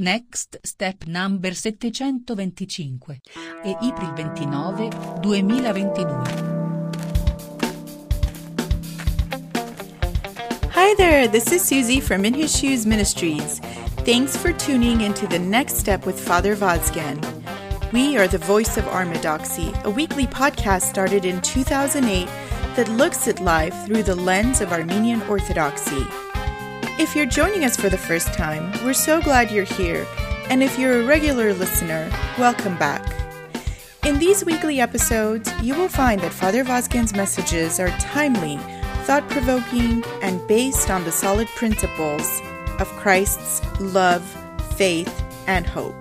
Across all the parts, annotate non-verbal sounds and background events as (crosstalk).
Next Step Number 725 e April 29 2022. Hi there, this is Suzie from In His Shoes Ministries. Thanks for tuning into the next step with Father Vazken. We are the voice of Armodoxy, a weekly podcast started in 2008 that looks at life through the lens of Armenian Orthodoxy. If you're joining us for the first time, we're so glad you're here, and if you're a regular listener, welcome back. In these weekly episodes, you will find that Father Vazken's messages are timely, thought provoking, and based on the solid principles of Christ's love, faith, and hope.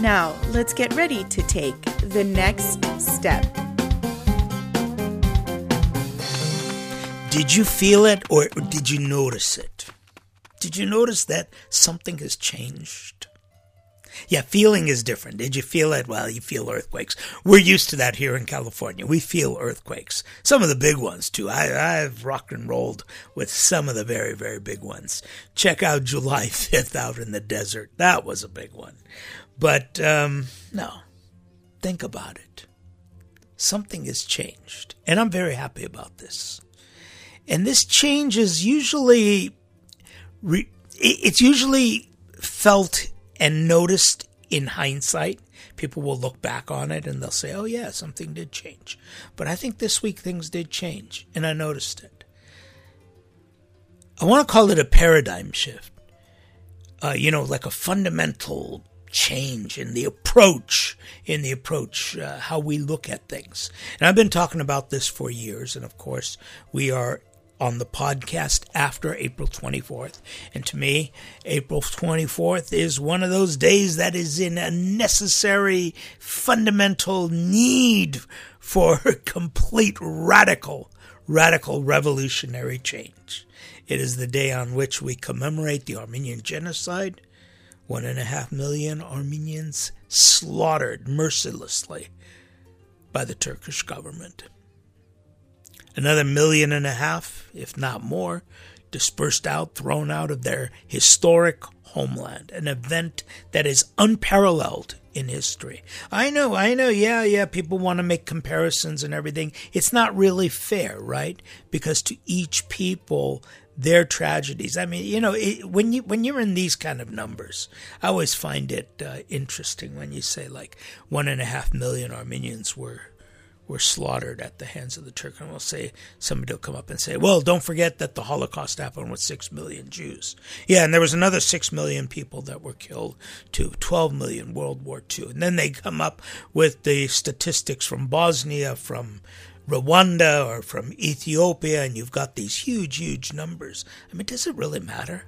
Now, let's get ready to take the next step. Did you feel it or did you notice it? Did you notice that something has changed? Yeah, feeling is different. Did you feel it? Well, you feel earthquakes. We're used to that here in California. We feel earthquakes. Some of the big ones, too. I, I've rock and rolled with some of the very, very big ones. Check out July (laughs) 5th out in the desert. That was a big one. But, um, no. Think about it. Something has changed. And I'm very happy about this. And this change is usually, it's usually felt and noticed in hindsight. People will look back on it and they'll say, oh, yeah, something did change. But I think this week things did change, and I noticed it. I want to call it a paradigm shift. Uh, you know, like a fundamental change in the approach, in the approach, uh, how we look at things. And I've been talking about this for years, and of course, we are on the podcast after April 24th. And to me, April 24th is one of those days that is in a necessary, fundamental need for (laughs) complete radical, radical revolutionary change. It is the day on which we commemorate the Armenian genocide. One and a half million Armenians slaughtered mercilessly by the Turkish government another million and a half, if not more, dispersed out, thrown out of their historic homeland, an event that is unparalleled in history. I know, I know, yeah, yeah, people want to make comparisons and everything. It's not really fair, right? Because to each people, their tragedies. I mean, you know, it, when you when you're in these kind of numbers, I always find it uh, interesting when you say like one and a half million Armenians were were slaughtered at the hands of the Turk. And we'll say, somebody will come up and say, well, don't forget that the Holocaust happened with six million Jews. Yeah, and there was another six million people that were killed too, 12 million World War II. And then they come up with the statistics from Bosnia, from Rwanda, or from Ethiopia, and you've got these huge, huge numbers. I mean, does it really matter?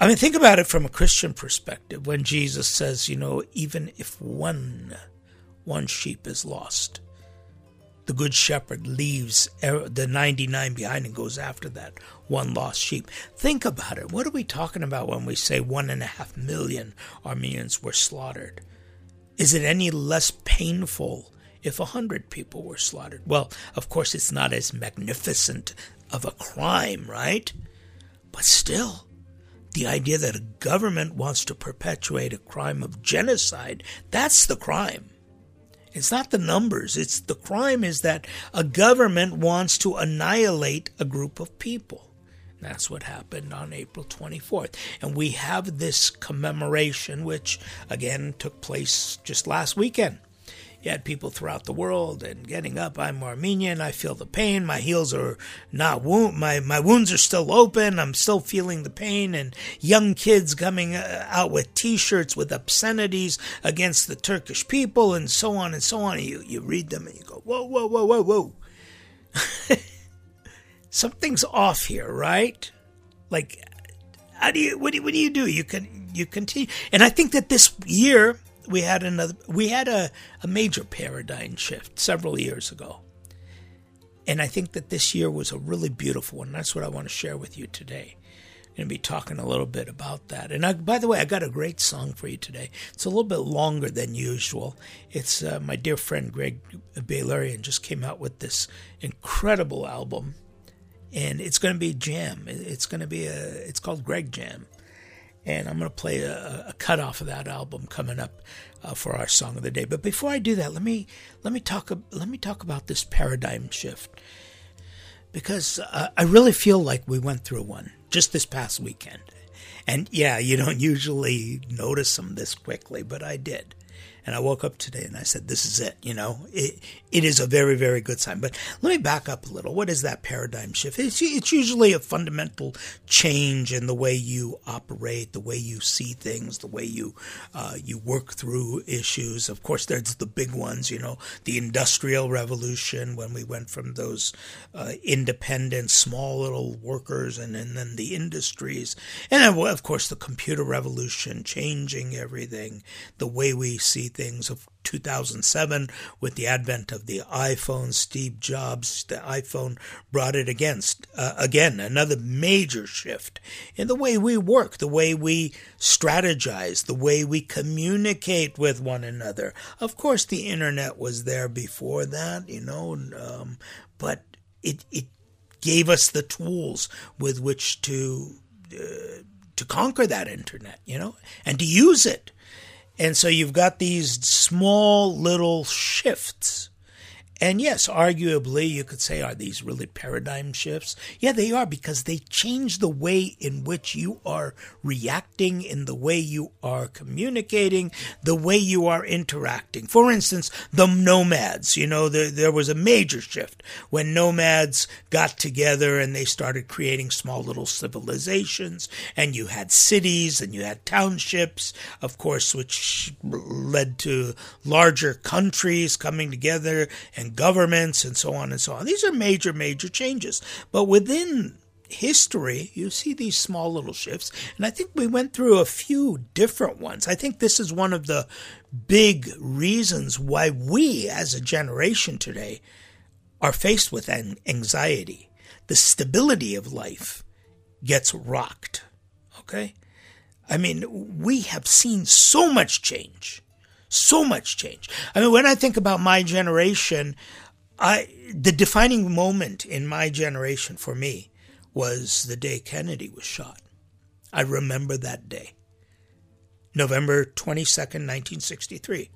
I mean, think about it from a Christian perspective when Jesus says, you know, even if one one sheep is lost. The good shepherd leaves er, the 99 behind and goes after that one lost sheep. Think about it. What are we talking about when we say one and a half million Armenians were slaughtered? Is it any less painful if a hundred people were slaughtered? Well, of course, it's not as magnificent of a crime, right? But still, the idea that a government wants to perpetuate a crime of genocide, that's the crime. It's not the numbers. It's the crime is that a government wants to annihilate a group of people. That's what happened on April 24th. And we have this commemoration, which again took place just last weekend. You had people throughout the world and getting up. I'm Armenian. I feel the pain. My heels are not wound. My my wounds are still open. I'm still feeling the pain. And young kids coming uh, out with T-shirts with obscenities against the Turkish people and so on and so on. You you read them and you go, whoa, whoa, whoa, whoa, whoa. (laughs) Something's off here, right? Like, how do you? What do you, what do you do? You can you continue, and I think that this year we had another we had a, a major paradigm shift several years ago. And i think that this year was a really beautiful one. That's what i want to share with you today. I'm going to be talking a little bit about that. And I, by the way i got a great song for you today. It's a little bit longer than usual. It's uh, my dear friend greg Beylerian just came out with this incredible album. And it's going to be jam. It's going to be a it's called greg jam and I'm going to play a, a cut off of that album coming up uh, for our song of the day. But before I do that, let me let me talk let me talk about this paradigm shift because uh, I really feel like we went through one just this past weekend. And yeah, you don't usually notice them this quickly, but I did. And I woke up today and I said, this is it. You know, it, it is a very, very good sign. But let me back up a little. What is that paradigm shift? It's, it's usually a fundamental change in the way you operate, the way you see things, the way you, uh, you work through issues. Of course, there's the big ones, you know, the industrial revolution when we went from those uh, independent, small little workers and, and then the industries. And then, of course, the computer revolution changing everything, the way we see things of 2007 with the advent of the iPhone. Steve Jobs, the iPhone brought it against uh, again another major shift in the way we work, the way we strategize, the way we communicate with one another. Of course, the internet was there before that, you know, um, but it it gave us the tools with which to. Uh, to conquer that internet, you know, and to use it and so you've got these small little shifts and yes, arguably, you could say, are these really paradigm shifts? Yeah, they are because they change the way in which you are reacting, in the way you are communicating, the way you are interacting. For instance, the nomads, you know, there, there was a major shift when nomads got together and they started creating small little civilizations, and you had cities and you had townships, of course, which led to larger countries coming together and governments and so on and so on. These are major, major changes. But within history, you see these small little shifts. And I think we went through a few different ones. I think this is one of the big reasons why we as a generation today are faced with an anxiety. The stability of life gets rocked. Okay? I mean, we have seen so much change so much change. I mean, when I think about my generation, I the defining moment in my generation for me was the day Kennedy was shot. I remember that day. November 22nd, 1963.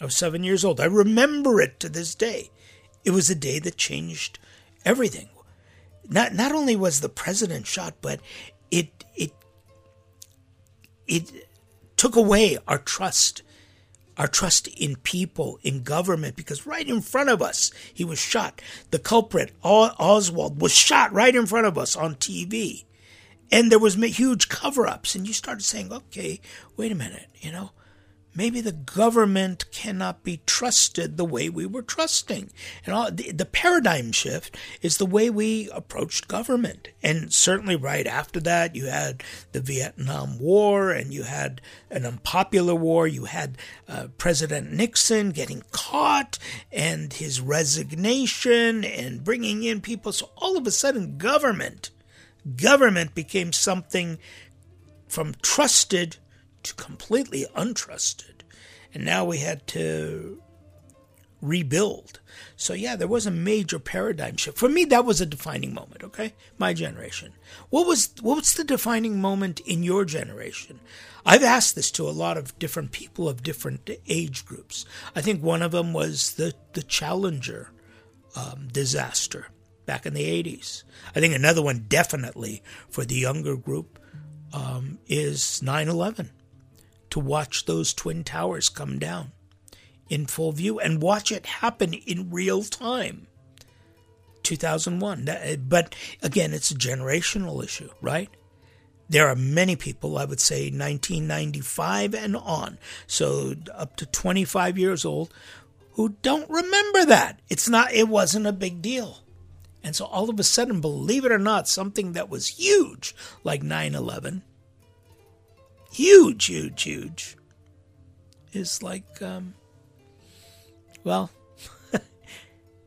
I was seven years old. I remember it to this day. It was a day that changed everything. Not not only was the president shot, but it it it took away our trust our trust in people, in government, because right in front of us, he was shot. The culprit, Oswald, was shot right in front of us on TV. And there was huge cover ups. And you started saying, okay, wait a minute, you know, maybe the government cannot be trusted the way we were trusting. And all, the, the, paradigm shift is the way we approached government. And certainly right after that, you had the Vietnam War and you had an unpopular war. You had uh, President Nixon getting caught and his resignation and bringing in people. So all of a sudden, government, government became something from trusted completely untrusted. And now we had to rebuild. So yeah, there was a major paradigm shift. For me, that was a defining moment, okay? My generation. What was what was the defining moment in your generation? I've asked this to a lot of different people of different age groups. I think one of them was the the Challenger um, disaster back in the 80s. I think another one definitely for the younger group um, is 9 11 to watch those twin towers come down in full view and watch it happen in real time. 2001. Eh, but again, it's a generational issue, right? There are many people, I would say 1995 and on, so up to 25 years old, who don't remember that. It's not, it wasn't a big deal. And so all of a sudden, believe it or not, something that was huge, like 9 11, huge, huge, huge, is like, um, well, (laughs)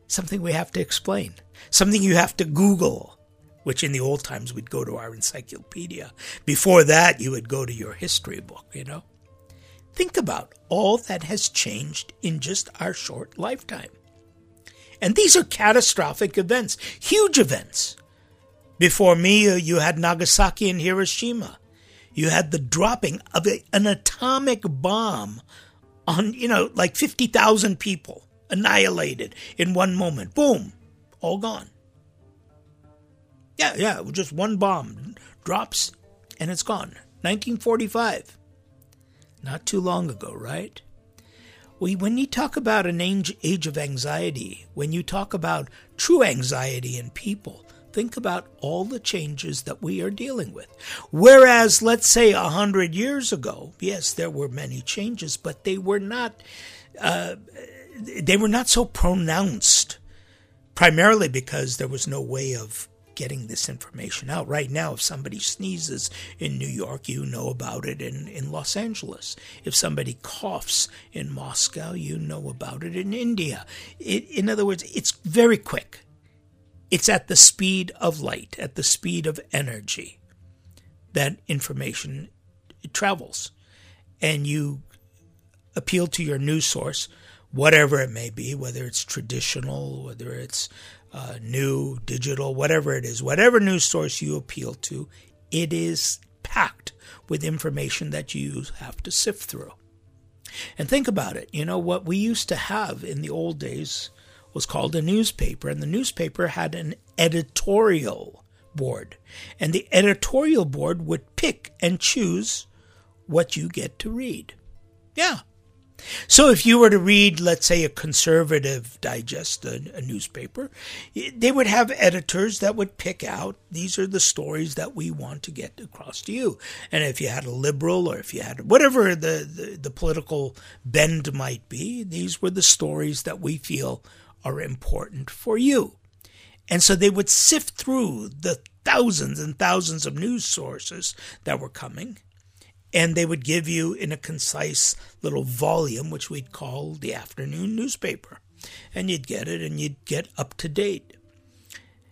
something we have to explain, something you have to Google, which in the old times we'd go to our encyclopedia. Before that, you would go to your history book, you know? Think about all that has changed in just our short lifetime. And these are catastrophic events, huge events. Before me, you had Nagasaki and Hiroshima. You had the dropping of a, an atomic bomb on, you know, like 50,000 people annihilated in one moment. Boom, all gone. Yeah, yeah, just one bomb drops and it's gone. 1945. Not too long ago, right? We, when you talk about an age, age of anxiety, when you talk about true anxiety in people, think about all the changes that we are dealing with. Whereas, let's say a hundred years ago, yes, there were many changes, but they were not uh, they were not so pronounced. Primarily because there was no way of getting this information out. Right now, if somebody sneezes in New York, you know about it in, in Los Angeles. If somebody coughs in Moscow, you know about it in India. It, in other words, it's very quick. It's at the speed of light, at the speed of energy that information travels. And you appeal to your news source, whatever it may be, whether it's traditional, whether it's uh, new, digital, whatever it is, whatever news source you appeal to, it is packed with information that you have to sift through. And think about it. You know, what we used to have in the old days was called a newspaper, and the newspaper had an editorial board. And the editorial board would pick and choose what you get to read. Yeah, so if you were to read, let's say, a conservative digest, a, a, newspaper, they would have editors that would pick out these are the stories that we want to get across to you. And if you had a liberal or if you had whatever the, the, the political bend might be, these were the stories that we feel are important for you. And so they would sift through the thousands and thousands of news sources that were coming and they would give you in a concise little volume, which we'd call the afternoon newspaper. And you'd get it and you'd get up to date.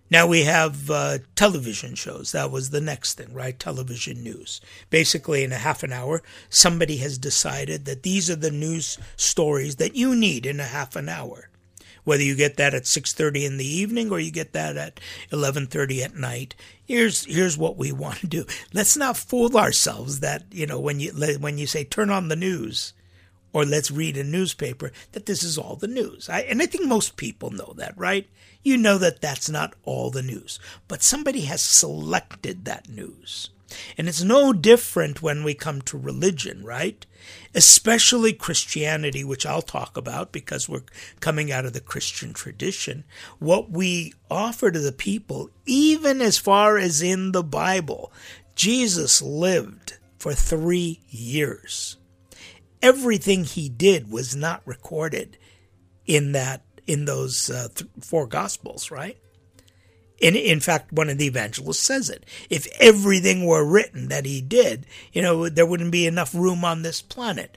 Now we have uh, television shows. That was the next thing, right? Television news. Basically, in a half an hour, somebody has decided that these are the news stories that you need in a half an hour whether you get that at 6:30 in the evening or you get that at 11:30 at night. Here's here's what we (laughs) want to do. Let's not fool ourselves that you know when you when you say turn on the news or let's read a newspaper that this is all the news. I, and i think most people know that right? You know that that's not all the news. But somebody has selected that news. And it's no different when we come to religion, right? Especially Christianity, which I'll talk about because we're coming out of the Christian tradition. What we offer to the people, even as far as in the Bible, Jesus lived for three years. Everything he did was not recorded in that in those uh, th- four gospels, right? In, in fact, one of the evangelists says it. If everything were written that he did, you know, there wouldn't be enough room on this planet.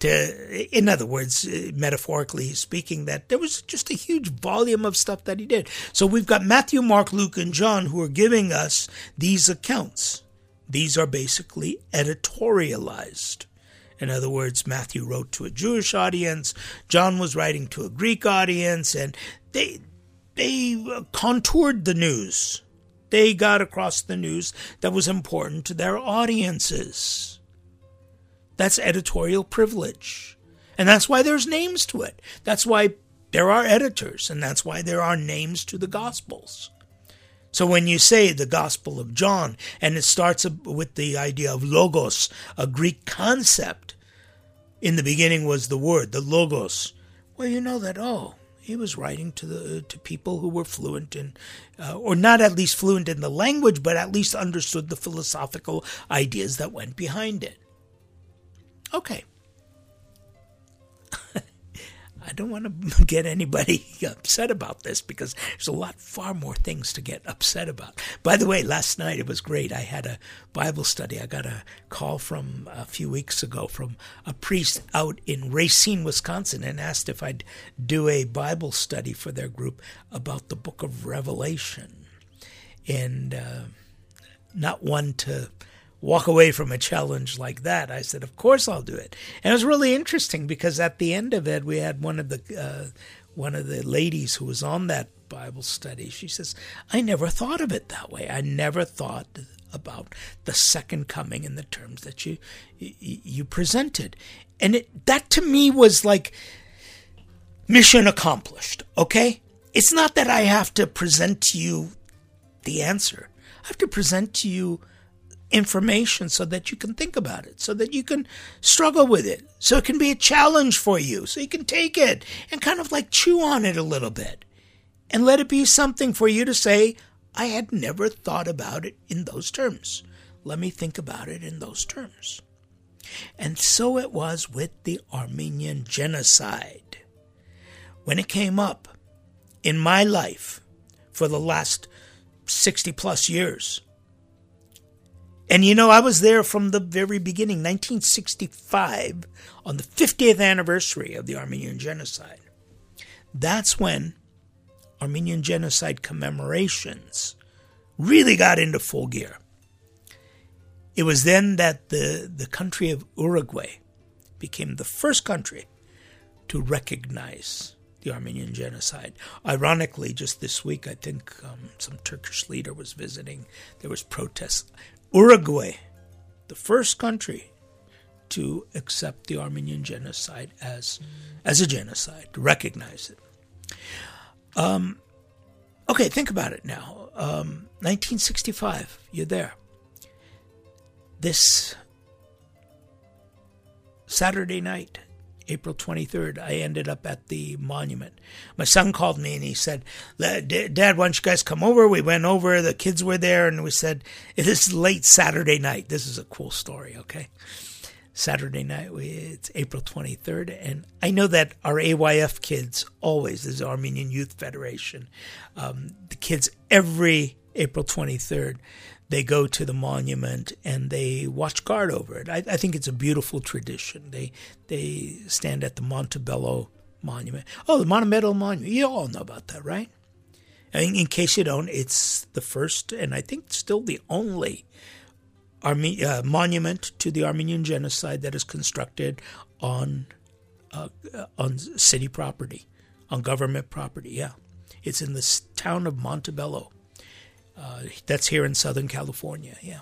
To, in other words, uh, metaphorically speaking, that there was just a huge volume of stuff that he did. So we've got Matthew, Mark, Luke, and John who are giving us these accounts. These are basically editorialized. In other words, Matthew wrote to a Jewish audience, John was writing to a Greek audience, and they they uh, contoured the news. They got across the news that was important to their audiences. That's editorial privilege. And that's why there's names to it. That's why there are editors, and that's why there are names to the Gospels. So when you say the Gospel of John, and it starts with the idea of logos, a Greek concept, in the beginning was the word, the logos, well, you know that, oh, he was writing to the to people who were fluent in, uh, or not at least fluent in the language, but at least understood the philosophical ideas that went behind it. Okay. I don't want to (laughs) get anybody (laughs) upset about this because there's a lot far more things to get upset about. By the way, last night it was great. I had a Bible study. I got a call from a few weeks ago from a priest out in Racine, Wisconsin, and asked if I'd do a Bible study for their group about the book of Revelation. And uh, not one to walk away from a challenge like that. I said, of course I'll do it. And it was really interesting because at the end of it, we had one of the uh, one of the ladies who was on that Bible study. She says, I never thought of it that way. I never thought about the second coming in the terms that you you presented. And it, that to me was like mission accomplished, okay? It's not that I have to present to you the answer. I have to present to you information so that you can think about it, so that you can struggle with it, so it can be a challenge for you, so you can take it and kind of like chew on it a little bit and let it be something for you to say, I had never thought about it in those terms. Let me think about it in those terms. And so it was with the Armenian genocide. When it came up in my life for the last 60 plus years, and you know, I was there from the very beginning, 1965, on the 50th anniversary of the Armenian Genocide. That's when Armenian Genocide commemorations really got into full gear. It was then that the, the country of Uruguay became the first country to recognize the Armenian genocide. Ironically, just this week, I think um, some Turkish leader was visiting. There was protests. Uruguay, the first country to accept the Armenian genocide as as a genocide, to recognize it. Um, okay, think about it now. Um, 1965, you're there. This Saturday night, April 23rd, I ended up at the monument. My son called me and he said, Dad, why don't you guys come over? We went over, the kids were there, and we said, It is late Saturday night. This is a cool story, okay? Saturday night, we, it's April 23rd, and I know that our AYF kids always, this is Armenian Youth Federation, um, the kids every April 23rd, they go to the monument and they watch guard over it. I, I, think it's a beautiful tradition. They they stand at the Montebello Monument. Oh, the Montebello Monument. You all know about that, right? In, in case you don't, it's the first and I think still the only Arme- uh, monument to the Armenian genocide that is constructed on uh, on city property, on government property. Yeah, it's in the town of Montebello. Uh, that's here in Southern California, yeah.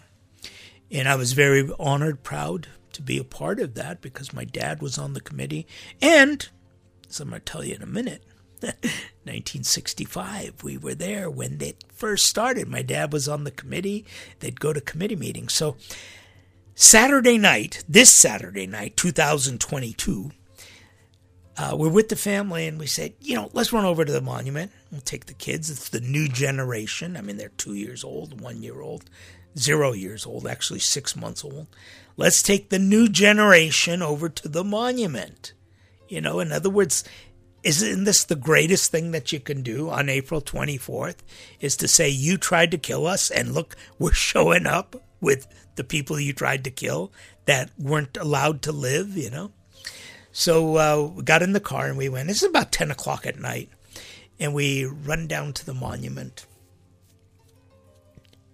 And I was very honored, proud to be a part of that because my dad was on the committee. And, as I'm going to tell you in a minute, (laughs) 1965, we were there when it first started. My dad was on the committee. They'd go to committee meetings. So, Saturday night, this Saturday night, 2022, uh, we're with the family and we said, you know, let's run over to the monument. We'll take the kids. It's the new generation. I mean, they're two years old, one year old, zero years old, actually six months old. Let's take the new generation over to the monument. You know, in other words, isn't this the greatest thing that you can do on April 24th? Is to say, you tried to kill us, and look, we're (laughs) showing up with the people you tried to kill that weren't allowed to live, you know? So uh, we got in the car and we went. Is about 10 o'clock at night. And we run down to the monument.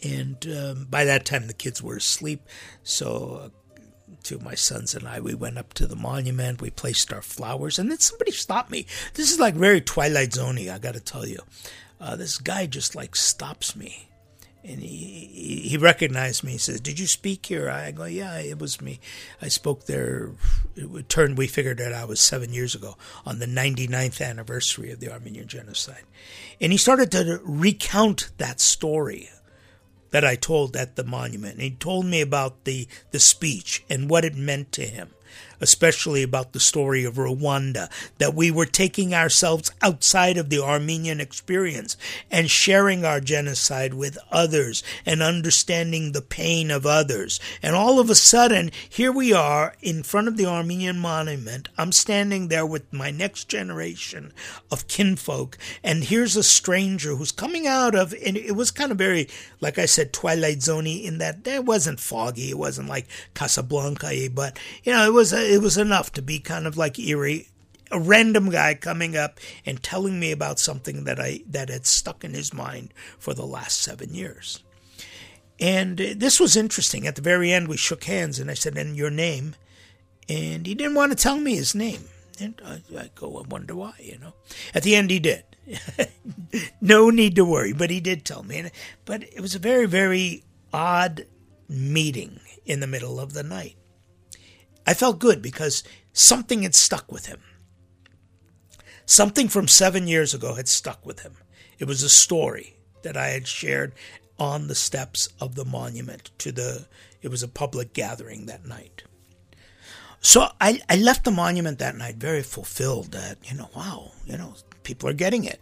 And um, by that time, the kids were asleep. So, two of my sons and I, we went up to the monument. We placed our flowers. And then somebody stopped me. This is like very Twilight Zoney, I got to tell you. Uh, this guy just like stops me and he he recognized me. He says, "Did you speak here?" I go, "Yeah, it was me. I spoke there." It turned. We figured that I was seven years ago on the 99th anniversary of the Armenian genocide, and he started to recount that story that I told at the monument. And he told me about the the speech and what it meant to him especially about the story of Rwanda, that we were taking ourselves outside of the Armenian experience and sharing our genocide with others and understanding the pain of others. And all of a sudden, here we are in front of the Armenian monument. I'm standing there with my next generation of kinfolk, and here's a stranger who's coming out of, and it was kind of very, like I said, Twilight Zoney in that it wasn't foggy, it wasn't like Casablanca, but you know, it was a, it was enough to be kind of like eerie. A random guy coming up and telling me about something that I that had stuck in his mind for the last seven years. And this was interesting. At the very end, we shook hands, and I said, "And your name?" And he didn't want to tell me his name. And I, I go, I wonder why, you know. At the end, he did. (laughs) no need to worry, but he did tell me. But it was a very, very odd meeting in the middle of the night. I felt good because something had stuck with him. Something from seven years ago had stuck with him. It was a story that I had shared on the steps of the monument to the it was a public gathering that night. So I, I left the monument that night very fulfilled that, you know, wow, you know, people are getting it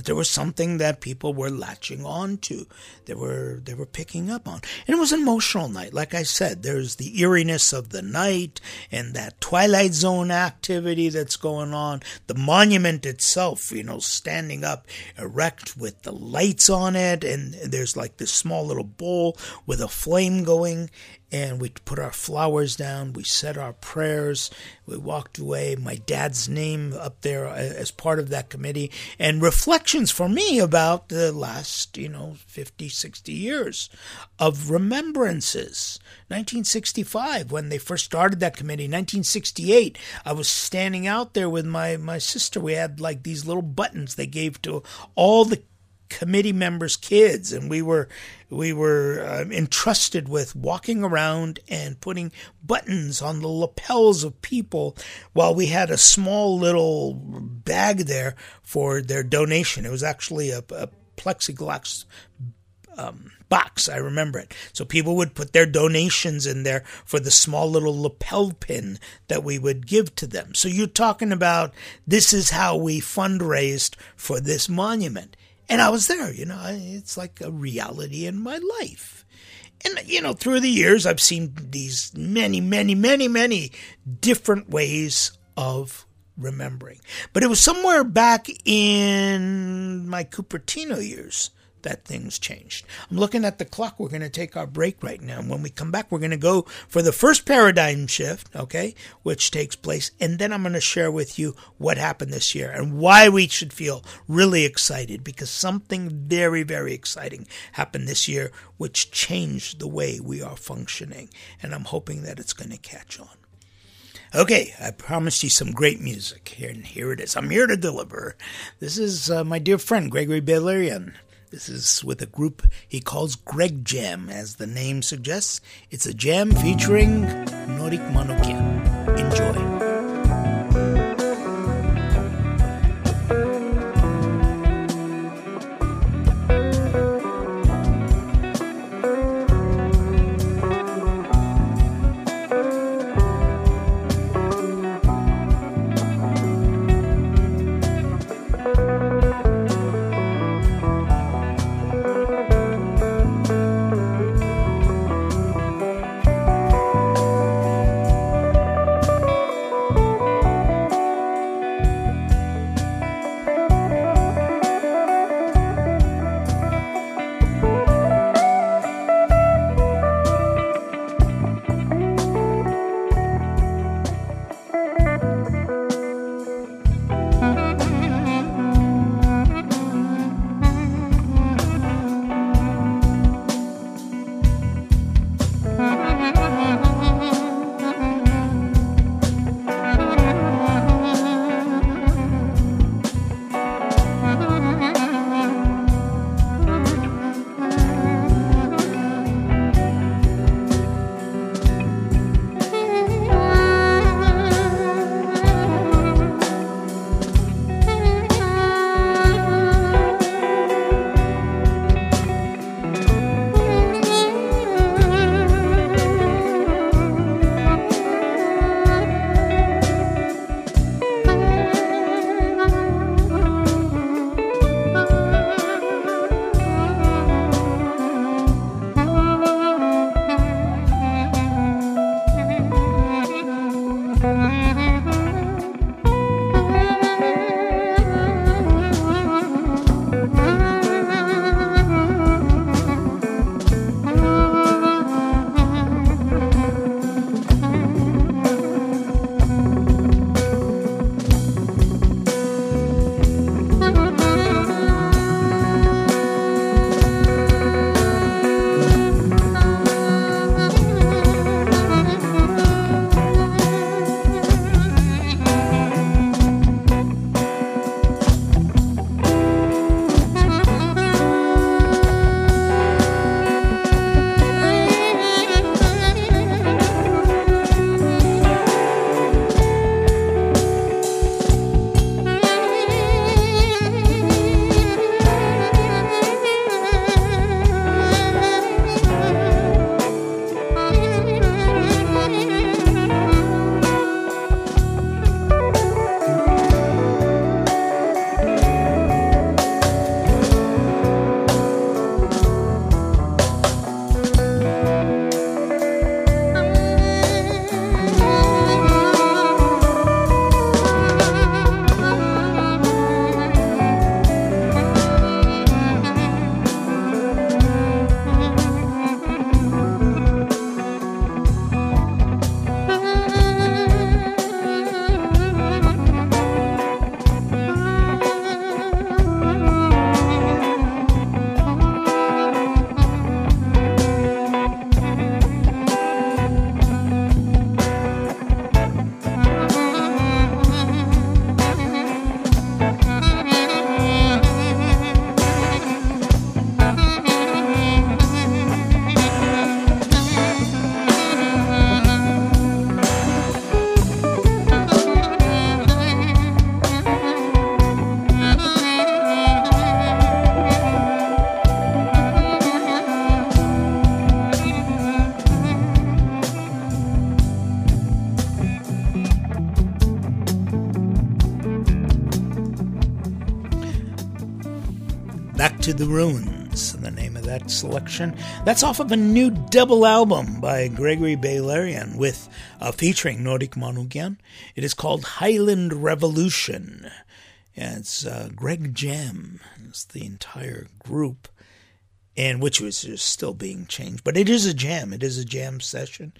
that there was something that people were latching on to they were they were picking up on. And it was an emotional night. Like i said there's the eeriness of the night and that twilight zone activity that's going on. The monument itself you know standing up erect with the lights on it. And there's like this small little bowl with a flame going and we put our flowers down, we said our prayers, we walked away, my dad's name up there uh, as part of that committee, and reflections for me about the last, you know, 50, 60 years of remembrances. 1965, when they first started that committee, 1968, I was standing out there with my, my sister. We had like these little buttons they gave to all the committee members' kids, and we were we were um, entrusted with walking around and putting buttons on the lapels of people while we had a small little bag there for their donation. It was actually a, a plexiglass um, box. I remember it. So people would put their donations in there for the small little lapel pin that we would give to them. So you're talking about this is how we fundraised for this monument. And I was there, you know, it's like a reality in my life. And, you know, through the years, I've seen these many, many, many, many different ways of remembering. But it was somewhere back in my Cupertino years that things changed. I'm looking at the clock. We're going to take our break right now. When we come back, we're going to go for the first paradigm shift, okay, which takes place. And then I'm going to share with you what happened this year and why we should feel really excited because something very, very exciting happened this year, which changed the way we are functioning. And I'm hoping that it's going to catch on. Okay, I promised you some great music and here it is. I'm here to deliver. This is uh, my dear friend Gregory Beylerian. This is with a group he calls Greg Jam, as the name suggests. It's a jam featuring Norik Manoukian. Enjoy. Ruins, the name of that selection. That's off of a new double album by Gregory Beylerian with uh, featuring Norik Manukyan. It is called Highland Revolution. It's uh, Greg Jam. It's the entire group and which was still being changed. But it is a jam. It is a jam session.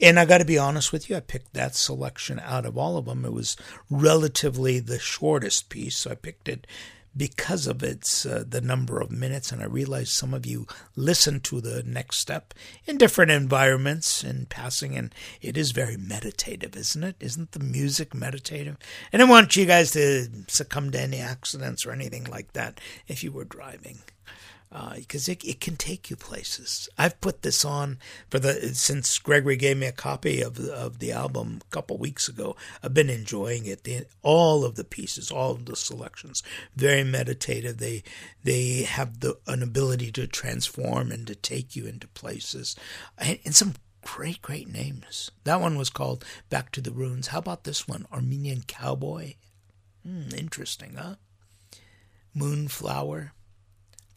And I got to be honest with you, I picked that selection out of all of them. It was relatively the shortest piece, so I picked it because of its uh, the number of minutes and i realize some of you listen to the next step in different environments in passing and it is very meditative isn't it? Isn't the music meditative? And i don't want you guys to succumb to any accidents or anything like that if you were driving because uh, it, it can take you places. I've put this on for the since Gregory gave me a copy of of the album a couple weeks ago. I've been enjoying it. The, all of the pieces, all of the selections, very meditative. They they have the an ability to transform and to take you into places, and, and some great great names. That one was called Back to the Ruins. How about this one, Armenian Cowboy? Hmm, interesting, huh? Moonflower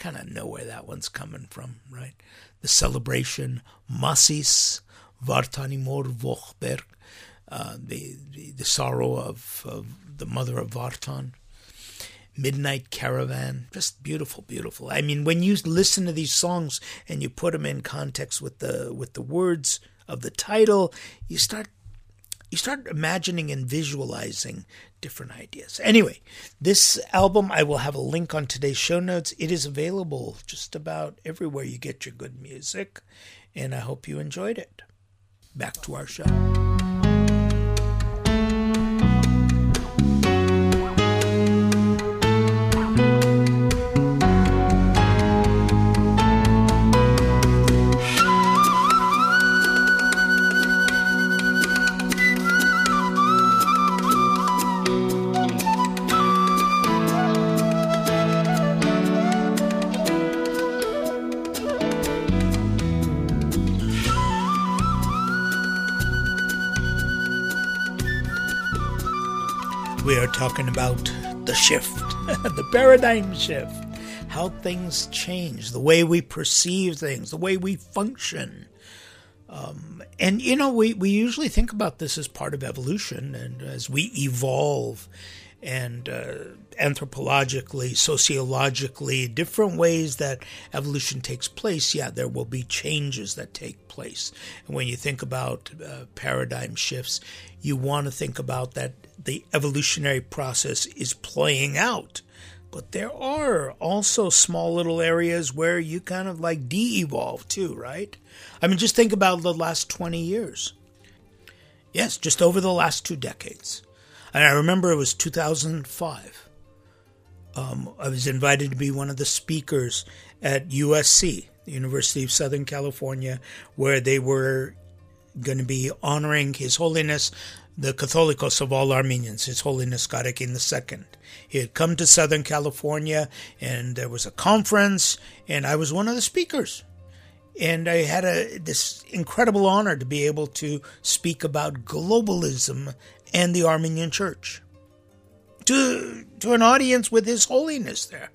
kind of know where that one's coming from, right? The celebration, Masis, Vartanimor Vochberg, uh, the, the, the sorrow of, of the mother of Vartan. Midnight Caravan, just beautiful, beautiful. I mean, when you listen to these songs and you put them in context with the with the words of the title, you start you start imagining and visualizing different ideas. Anyway, this album, I will have a link on today's show notes. It is available just about everywhere you get your good music, and I hope you enjoyed it. Back to our show. Talking about the shift, (laughs) the paradigm shift, how things change, the way we perceive things, the way we function. Um, and, you know, we, we usually think about this as part of evolution and as we evolve and uh, anthropologically, sociologically, different ways that evolution takes place, yeah, there will be changes that take place. And when you think about uh, paradigm shifts, you want to think about that the evolutionary process is playing out. But there are also small little areas where you kind of like de evolve too, right? I mean, just think about the last 20 years. Yes, just over the last two decades. And I remember it was 2005. Um, I was invited to be one of the speakers at USC, the University of Southern California, where they were going to be honoring His Holiness the Catholicos of all Armenians, His Holiness Karekin II. He had come to Southern California and there was a conference, and I was one of the speakers. And I had a, this incredible honor to be able to speak about globalism and the Armenian Church to, to an audience with His Holiness there.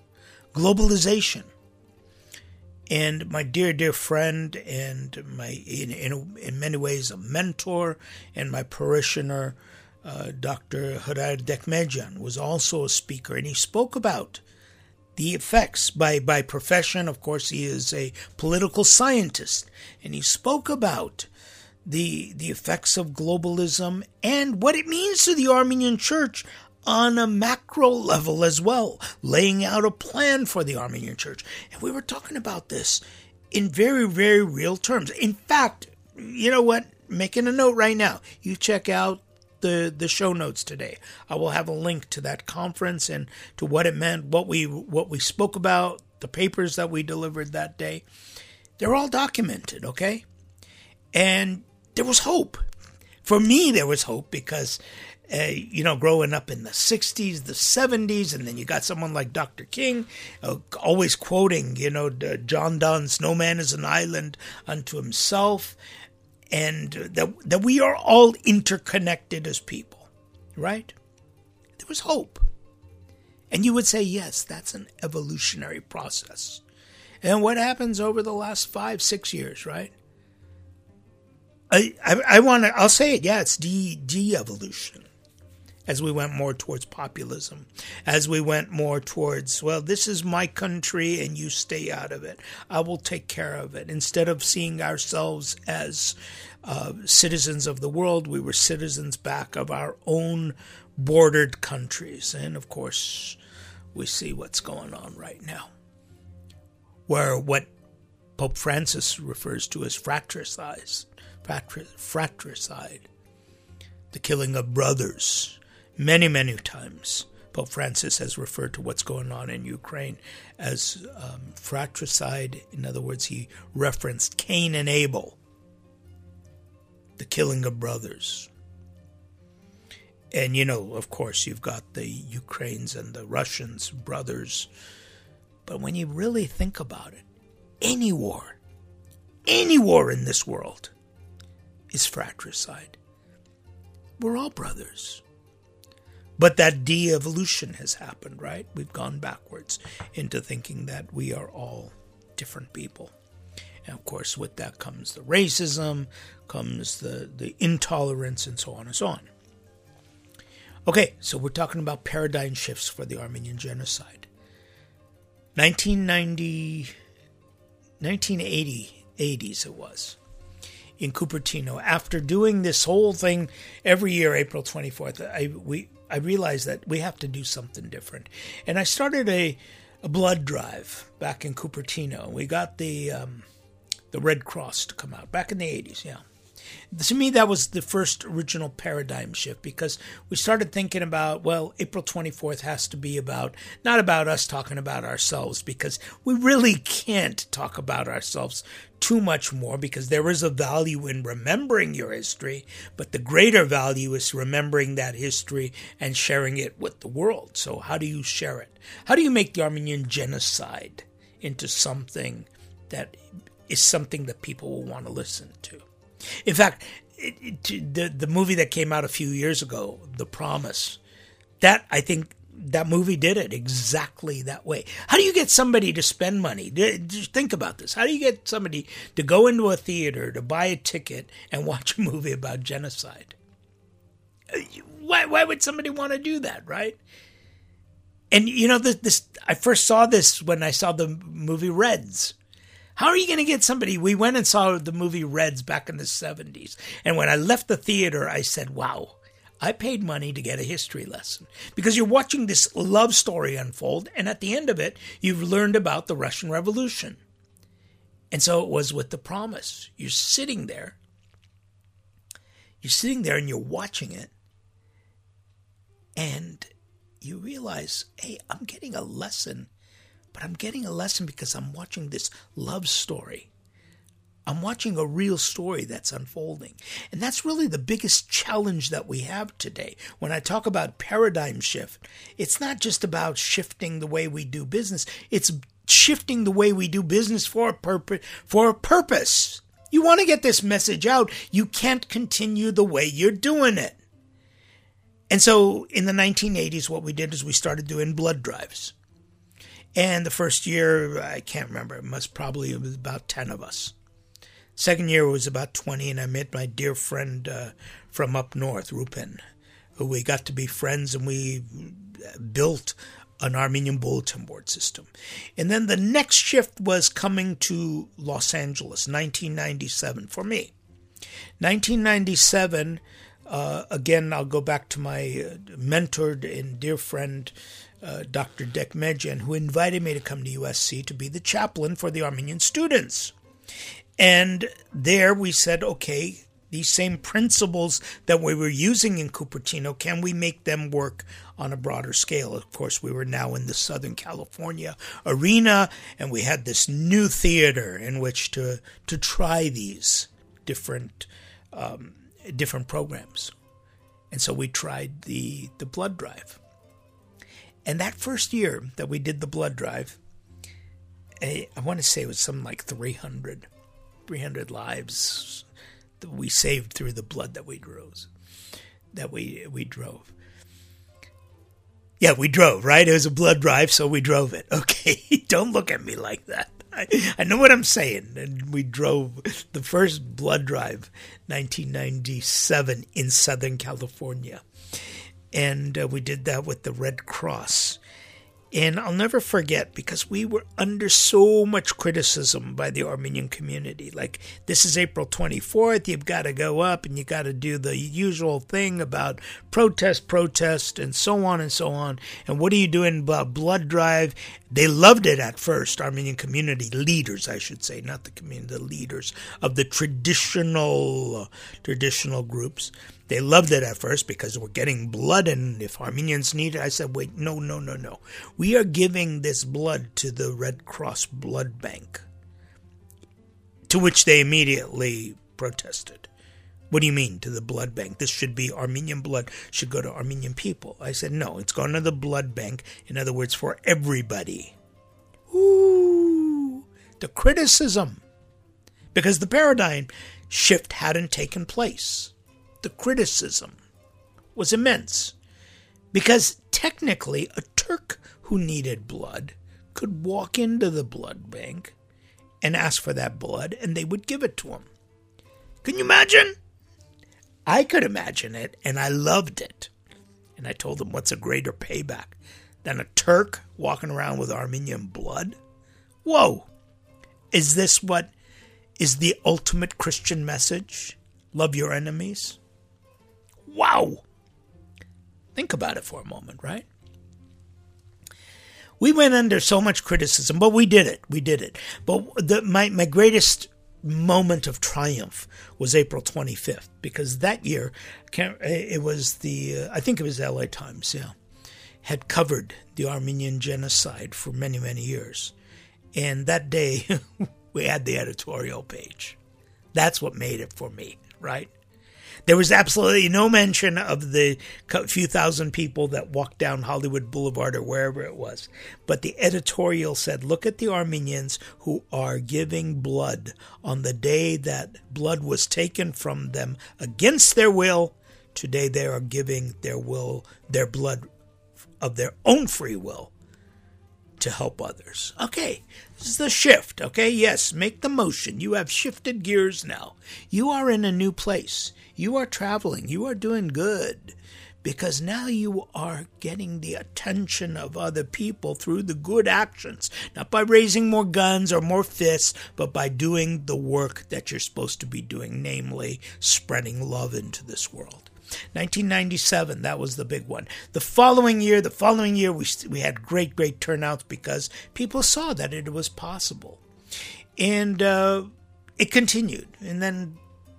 Globalization and my dear, dear friend, and my in, in, in many ways a mentor, and my parishioner, uh, Dr. Hrair Dekmejian, was also a speaker, and he spoke about the effects by, by profession. Of course, he is a political scientist, and he spoke about the the effects of globalism and what it means to the Armenian Church on a macro level as well, laying out a plan for the Armenian church. And we were talking about this in very, very real terms. In fact, you know what? Making a note right now. You check out the the show notes today. I will have a link to that conference and to what it meant, what we what we spoke about, the papers that we delivered that day. They're all documented, okay? And there was hope. For me, there was hope because uh, you know, growing up in the 60s, the 70s, and then you got someone like Dr. King uh, always quoting, you know, John Donne's No Man is an Island unto himself, and that, that we are all interconnected as people, right? There was hope. And you would say, yes, that's an evolutionary process. And what happens over the last five, six years, right? I, I, I want to, I'll say it, yeah, it's de, de-evolution as we went more towards populism, as we went more towards, well, this is my country and you stay out of it. I will take care of it. Instead of seeing ourselves as uh, citizens of the world, we were citizens back of our own bordered countries. And of course, we see what's going on right now, where what Pope Francis refers to as fratricide, fratricide, the killing of brothers Many, many times, Pope Francis has referred to what's going on in Ukraine as um, fratricide. In other words, he referenced Cain and Abel, the killing of brothers. And, you know, of course, you've got the Ukrainians and the Russians, brothers. But when you really think about it, any war, any war in this world is fratricide. We're all brothers. But that de evolution has happened, right? We've gone backwards into thinking that we are all different people. And of course, with that comes the racism, comes the, the intolerance, and so on and so on. Okay, so we're talking about paradigm shifts for the Armenian genocide. 1990, 1980, 80s it was, in Cupertino. After doing this whole thing every year, April 24th, I, we, I realized that we have to do something different. And I started a, a blood drive back in Cupertino. We got the um, the Red Cross to come out back in the 80s, yeah to me that was the first original paradigm shift because we started thinking about well april 24th has to be about not about us talking about ourselves because we really can't talk about ourselves too much more because there is a value in remembering your history but the greater value is remembering that history and sharing it with the world. So how do you share it? How do you make the armenian genocide into something that is something that people will want to listen to in fact, it, it, the the movie that came out a few years ago, The Promise, that I think that movie did it exactly that way. How do you get somebody to spend money? Just think about this. How do you get somebody to go into a theater to buy a ticket and watch a movie about genocide? Why why would somebody want to do that, right? And you know this, this I first saw this when I saw the movie Reds how are you going to get somebody? We went and saw the movie Reds back in the 70s. And when I left the theater, I said, wow, I paid money to get a history lesson because you're watching this love story unfold. And at the end of it, you've learned about the Russian Revolution. And so it was with the promise. You're sitting there. You're sitting there and you're watching it. And you realize, hey, I'm getting a lesson but I'm getting a lesson because I'm watching this love story. I'm watching a real story that's unfolding. And that's really the biggest challenge that we have today. When I talk about paradigm shift, it's not just about shifting the way we do business, it's shifting the way we do business for a purpose for a purpose. You want to get this message out, you can't continue the way you're doing it. And so in the 1980s what we did is we started doing blood drives. And the first year, I can't remember, it must probably it was about 10 of us. Second year was about 20, and I met my dear friend uh, from up north, Rupin, who we got to be friends and we built an Armenian bulletin board system. And then the next shift was coming to Los Angeles, 1997, for me. 1997, uh, again, I'll go back to my uh, mentored and dear friend, uh, Dr. Dekmejian, who invited me to come to USC to be the chaplain for the Armenian students. And there we said, okay, these same principles that we were using in Cupertino, can we make them work on a broader scale? Of course, we were now in the Southern California arena, and we had this new theater in which to to try these different um, different programs. And so we tried the the blood drive. And that first year that we did the blood drive, eh, I, I want to say it was something like 300, 300 lives that we saved through the blood that we drove. That we we drove. Yeah, we drove, right? It was a blood drive, so we drove it. (laughs) Okay, don't look at me like that. I, I know what I'm saying. And we drove the first blood drive, 1997, in Southern California. And uh, we did that with the Red Cross. And I'll never forget because we were under so much criticism by the Armenian community. Like, this is April 24th, you've got to go up and you got to do the usual thing about protest, protest, and so on and so on. And what are you doing about blood drive? They loved it at first, Armenian community leaders, I should say, not the community, the leaders of the traditional, traditional groups. They loved it at first because we're getting blood, and if Armenians need it, I said, wait, no, no, no, no. We are giving this blood to the Red Cross Blood Bank. To which they immediately protested. What do you mean to the blood bank? This should be Armenian blood, should go to Armenian people. I said, no, it's going to the blood bank. In other words, for everybody. Ooh, the criticism. Because the paradigm shift hadn't taken place the criticism was immense because technically a Turk who needed blood could walk into the blood bank and ask for that blood and they would give it to him. Can you imagine? I could imagine it and I loved it. And I told them, what's a greater payback than a Turk walking around with Armenian blood? Whoa! Is this what is the ultimate Christian message? Love your enemies? Wow! Think about it for a moment, right? We went under so much criticism, but we did it. We did it. But the, my, my greatest moment of triumph was April 25th because that year it was the uh, I think it was LA Times, yeah, had covered the Armenian genocide for many many years, and that day (laughs) we had the editorial page. That's what made it for me, right? There was absolutely no mention of the few thousand people that walked down Hollywood Boulevard or wherever it was. But the editorial said, look at the Armenians who are giving blood on the day that blood was taken from them against their will. Today they are giving their will, their blood of their own free will to help others. Okay, this is the shift. Okay, yes, make the motion. You have shifted gears now. You are in a new place. You are traveling. You are doing good because now you are getting the attention of other people through the good actions, not by raising more guns or more fists, but by doing the work that you're supposed to be doing, namely spreading love into this world. 1997, that was the big one. The following year, the following year, we, we had great, great turnouts because people saw that it was possible. And uh, it continued. And then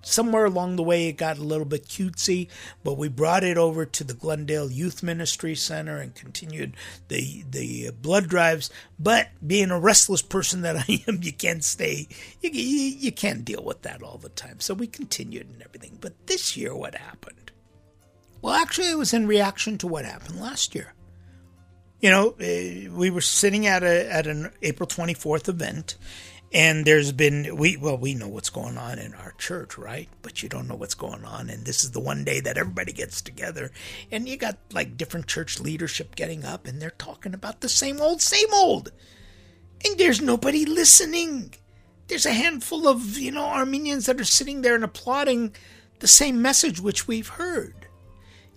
somewhere along the way it got a little bit cutesy, but we brought it over to the Glendale Youth Ministry Center and continued the the blood drives. But being a restless person that (laughs) I am, you can't stay, you, you, you can't deal with that all the time. So we continued and everything. But this year, what happened? Well, actually, it was in reaction to what happened last year. You know, eh, we were sitting at a at an April 24th event and there's been we well we know what's going on in our church right? But you don't know what's going on and this is the one day that everybody gets together and you got like different church leadership getting up and they're talking about the same old same old. And there's nobody listening. There's a handful of you know armenians that are sitting there and applauding the same message which we've heard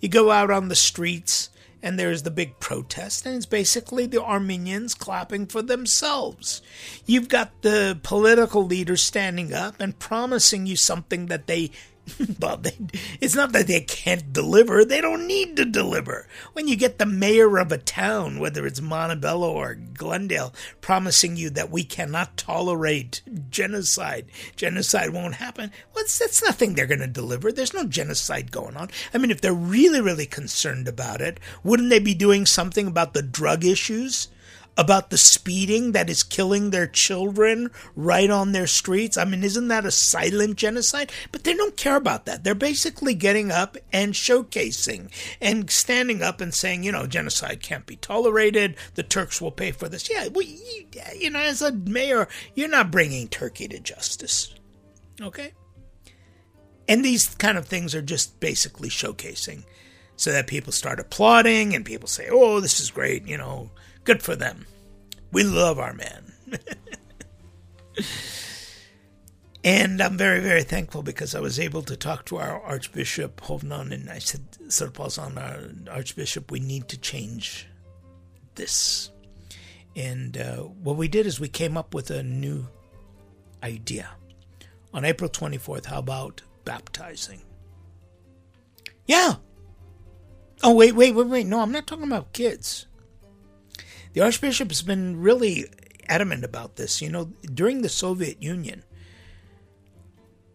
you go out on the streets and there's the big protest, and it's basically the Armenians clapping for themselves. You've got the political leaders standing up and promising you something that they (laughs) well, they, it's not that they can't deliver. They don't need to deliver. When you get the mayor of a town, whether it's Montebello or Glendale, promising you that we cannot tolerate genocide, genocide won't happen, well, that's nothing they're going to deliver. There's no genocide going on. I mean, if they're really, really concerned about it, wouldn't they be doing something about the drug issues? About the speeding that is killing their children right on their streets. I mean, isn't that a silent genocide? But they don't care about that. They're basically getting up and showcasing and standing up and saying, you know, genocide can't be tolerated. The Turks will pay for this. Yeah, well, you, you know, as a mayor, you're not bringing Turkey to justice. Okay? And these kind of things are just basically showcasing So that people start applauding and people say, oh, this is great, you know, good for them. We love our man. (laughs) and I'm very, very thankful because I was able to talk to our Archbishop Hovnan and I said, Srpazan, our Archbishop, we need to change this. And uh, what we did is we came up with a new idea. On April 24th, how about baptizing? Yeah. Oh, wait, wait, wait, wait. No, I'm not talking about kids. The Archbishop has been really adamant about this. You know, during the Soviet Union,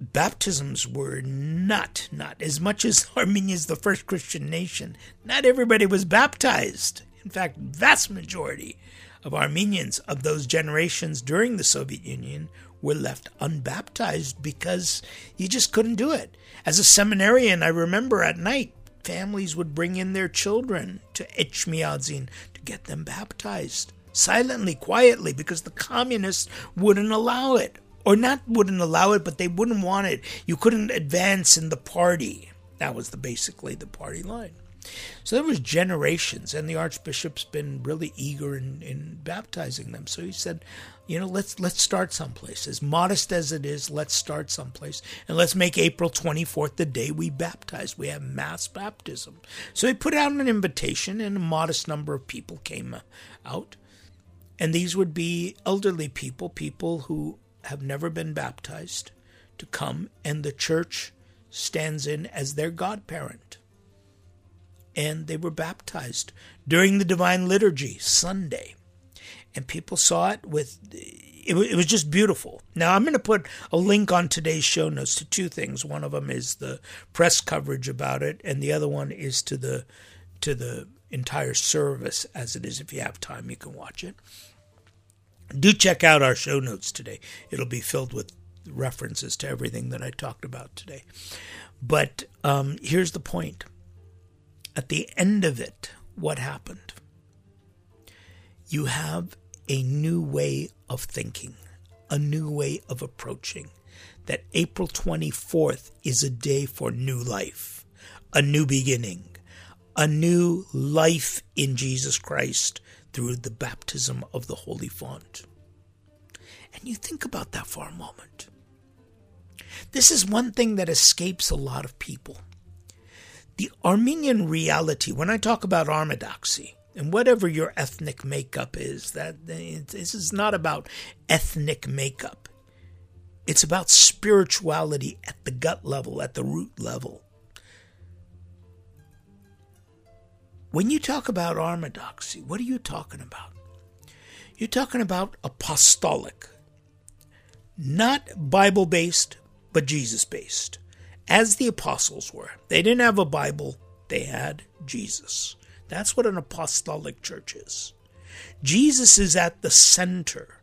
baptisms were not, not as much as (laughs) Armenia is the first Christian nation, not everybody was baptized. In fact, vast majority of Armenians of those generations during the Soviet Union were left unbaptized because you just couldn't do it. As a seminarian, I remember at night families would bring in their children to Echmiadzin to get them baptized silently, quietly, because the communists wouldn't allow it. Or not wouldn't allow it, but they wouldn't want it. You couldn't advance in the party. That was the basically the party line. So there was generations, and the archbishop's been really eager in, in baptizing them. So he said, you know, let's let's start someplace. As modest as it is, let's start someplace, and let's make April twenty fourth the day we baptize. We have mass baptism. So he put out an invitation, and a modest number of people came uh, out. And these would be elderly people, people who have never been baptized, to come, and the church stands in as their godparent. And they were baptized during the Divine Liturgy Sunday. And people saw it with, it, it was just beautiful. Now, I'm going to put a link on today's show notes to two things. One of them is the press coverage about it, and the other one is to the, to the entire service as it is. If you have time, you can watch it. Do check out our show notes today. It'll be filled with references to everything that I talked about today. But um, here's the point at the end of it, what happened? You have a new way of thinking, a new way of approaching. That April 24th is a day for new life, a new beginning, a new life in Jesus Christ through the baptism of the Holy Font. And you think about that for a moment. This is one thing that escapes a lot of people. The Armenian reality, when I talk about Armodoxy, and whatever your ethnic makeup is, that this is not about ethnic makeup. It's about spirituality at the gut level, at the root level. When you talk about Armodoxy, what are you talking about? You're talking about apostolic, not Bible based, but Jesus based, as the apostles were. They didn't have a Bible, they had Jesus. That's what an apostolic church is. Jesus is at the center.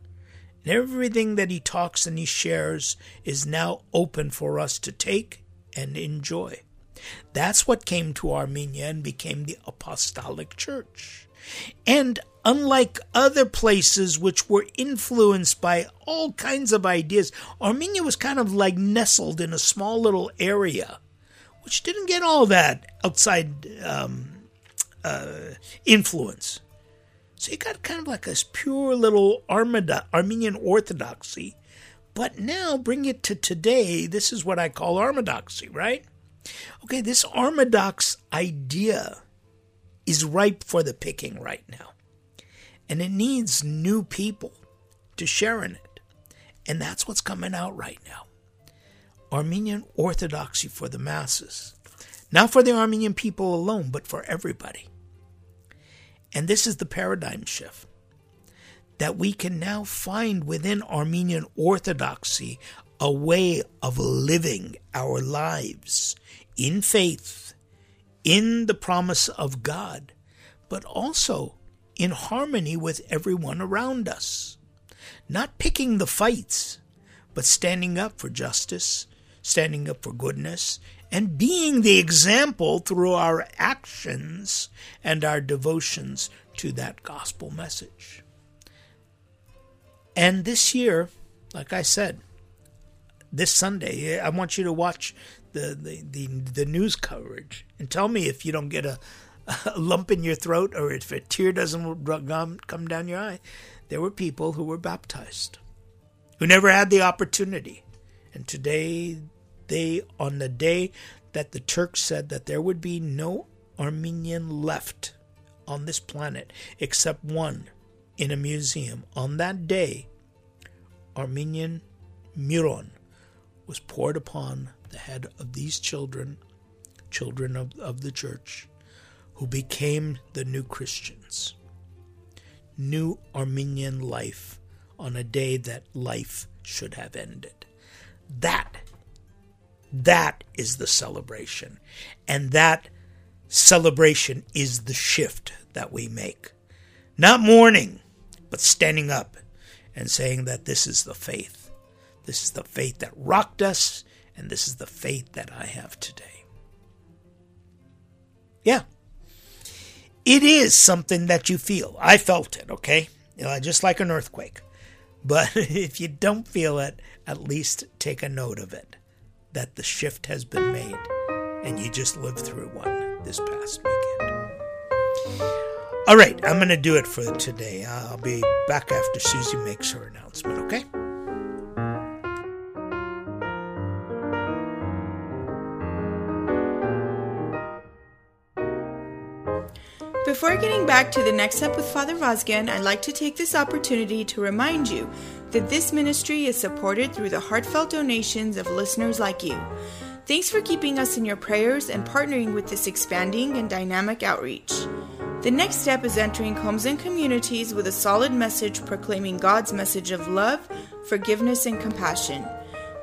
And everything that he talks and he shares is now open for us to take and enjoy. That's what came to Armenia and became the Apostolic Church. And unlike other places which were influenced by all kinds of ideas, Armenia was kind of like nestled in a small little area, which didn't get all that outside um, uh, influence. So you got kind of like this pure little Armada, Armenian orthodoxy. But now bring it to today. This is what I call Armodoxy, right? Okay, this Armadox idea is ripe for the picking right now. And it needs new people to share in it. And that's what's coming out right now. Armenian Orthodoxy for the masses. Not for the Armenian people alone, but for everybody. And this is the paradigm shift that we can now find within Armenian Orthodoxy a way of living our lives in faith, in the promise of God, but also in harmony with everyone around us. Not picking the fights, but standing up for justice, standing up for goodness, and being the example through our actions and our devotions to that gospel message. And this year, like I said, this Sunday. I want you to watch the, the, the, the news coverage and tell me if you don't get a, a (laughs) lump in your throat or if a tear doesn't come down your eye. There were people who were baptized who never had the opportunity. And today, they, on the day that the Turks said that there would be no Armenian left on this planet except one in a museum, on that day, Armenian Miron was poured upon the head of these children, children of, of the church, who became the new Christians. New Armenian life on a day that life should have ended. That, that is the celebration. And that celebration is the shift that we make. Not mourning, but standing up and saying that this is the faith. This is the faith that rocked us, and this is the faith that I have today. Yeah. It is something that you feel. I felt it, okay? You know, just like an earthquake. But (laughs) if you don't feel it, at least take a note of it that the shift has been made and you just lived through one this past weekend. All right, I'm going to do it for today. I'll be back after Suzie makes her announcement, okay? Before getting back to the next step with Father Vazken, I'd like to take this opportunity to remind you that this ministry is supported through the heartfelt donations of listeners like you. Thanks for keeping us in your prayers and partnering with this expanding and dynamic outreach. The next step is entering homes and communities with a solid message proclaiming God's message of love, forgiveness, and compassion.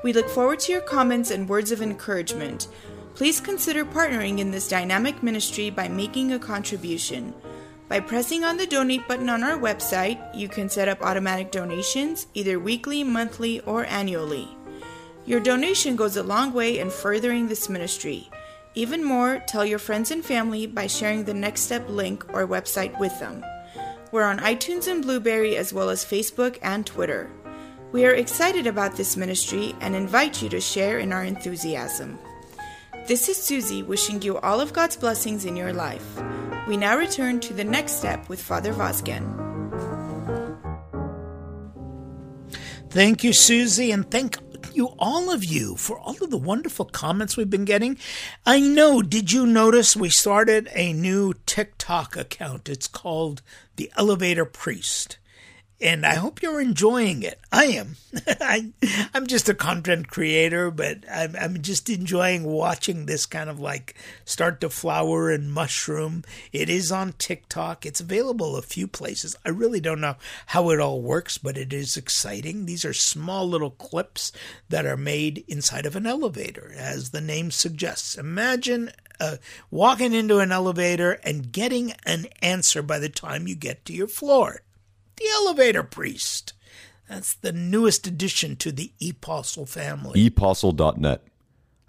We look forward to your comments and words of encouragement. Please consider partnering in this dynamic ministry by making a contribution. By pressing on the donate button on our website, you can set up automatic donations either weekly, monthly, or annually. Your donation goes a long way in furthering this ministry. Even more, tell your friends and family by sharing the Next Step link or website with them. We're on iTunes and Blubrry as well as Facebook and Twitter. We are excited about this ministry and invite you to share in our enthusiasm. This is Suzie wishing you all of God's blessings in your life. We now return to the next step with Father Vazken. Thank you, Suzie, and thank you, all of you, for all of the wonderful comments we've been getting. I know, did you notice we started a new TikTok account? It's called The Elevator Priest and I hope you're enjoying it. I am. (laughs) I, am just a content creator, but I'm, I'm, just enjoying watching this kind of like start to flower and mushroom. It is on TikTok. It's available a few places. I really don't know how it all works, but it is exciting. These are small little clips that are made inside of an elevator, as the name suggests. Imagine uh, walking into an elevator and getting an answer by the time you get to your floor the elevator priest. That's the newest addition to the Epostle family. Epostle.net.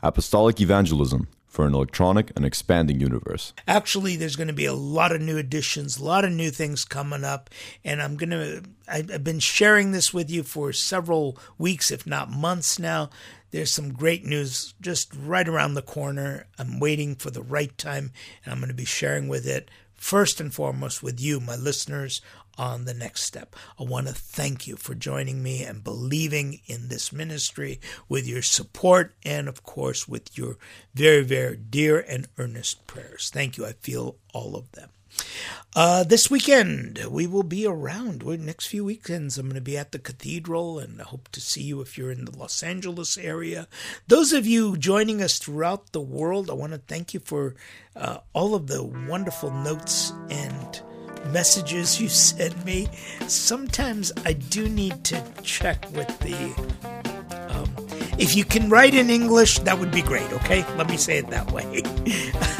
Apostolic Evangelism for an electronic and expanding universe. Actually, there's going to be a lot of new additions, a lot of new things coming up, and I'm going to I've been sharing this with you for several weeks, if not months now. There's some great news just right around the corner. I'm waiting for the right time, and I'm going to be sharing with it first and foremost with you, my listeners, on the next step. I want to thank you for joining me and believing in this ministry with your support and, of course, with your very, very dear and earnest prayers. Thank you. I feel all of them. Uh, this weekend, we will be around. We're, next few weekends, I'm going to be at the cathedral and I hope to see you if you're in the Los Angeles area. Those of you joining us throughout the world, I want to thank you for uh, all of the wonderful notes and messages you (laughs) send me. Sometimes I do need to check with the. Um, if you can write in English, that would be great, okay? Let me say it that way.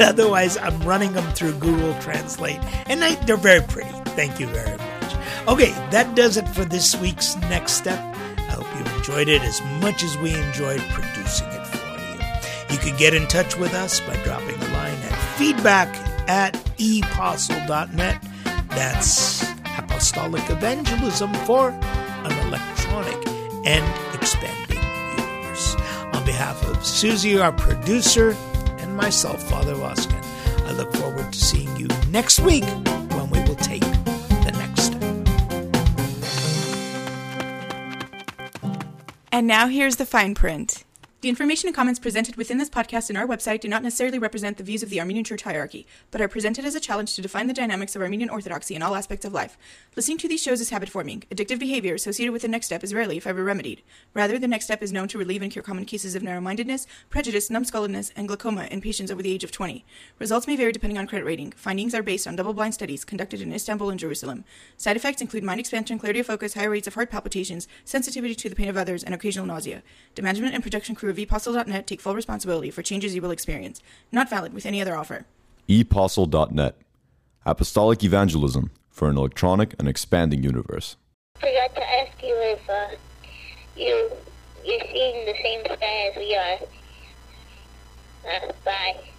(laughs) Otherwise, I'm running them through Google Translate, and I, they're very pretty. Thank you very much. Okay, that does it for this week's Next Step. I hope you enjoyed it as much as we enjoyed producing it for you. You can get in touch with us by dropping a line at feedback at epostle.net that's apostolic evangelism for an electronic and expanding universe. On behalf of Suzie, our producer, and myself, Father Vazken, I look forward to seeing you next week when we will take the next step. And now here's the fine print. The information and comments presented within this podcast and our website do not necessarily represent the views of the Armenian Church hierarchy, but are presented as a challenge to define the dynamics of Armenian Orthodoxy in all aspects of life. Listening to these shows is habit forming. Addictive behavior associated with the next step is rarely, if ever, remedied. Rather, the next step is known to relieve and cure common cases of narrow mindedness, prejudice, numbskulledness, and glaucoma in patients over the age of 20. Results may vary depending on credit rating. Findings are based on double blind studies conducted in Istanbul and Jerusalem. Side effects include mind expansion, clarity of focus, higher rates of heart palpitations, sensitivity to the pain of others, and occasional nausea. The management and production crew of ePostle.net take full responsibility for changes you will experience. Not valid with any other offer. ePostle.net Apostolic Evangelism for an electronic and expanding universe. forgot to ask you if uh, you you're seeing the same sky as we are. Uh, bye.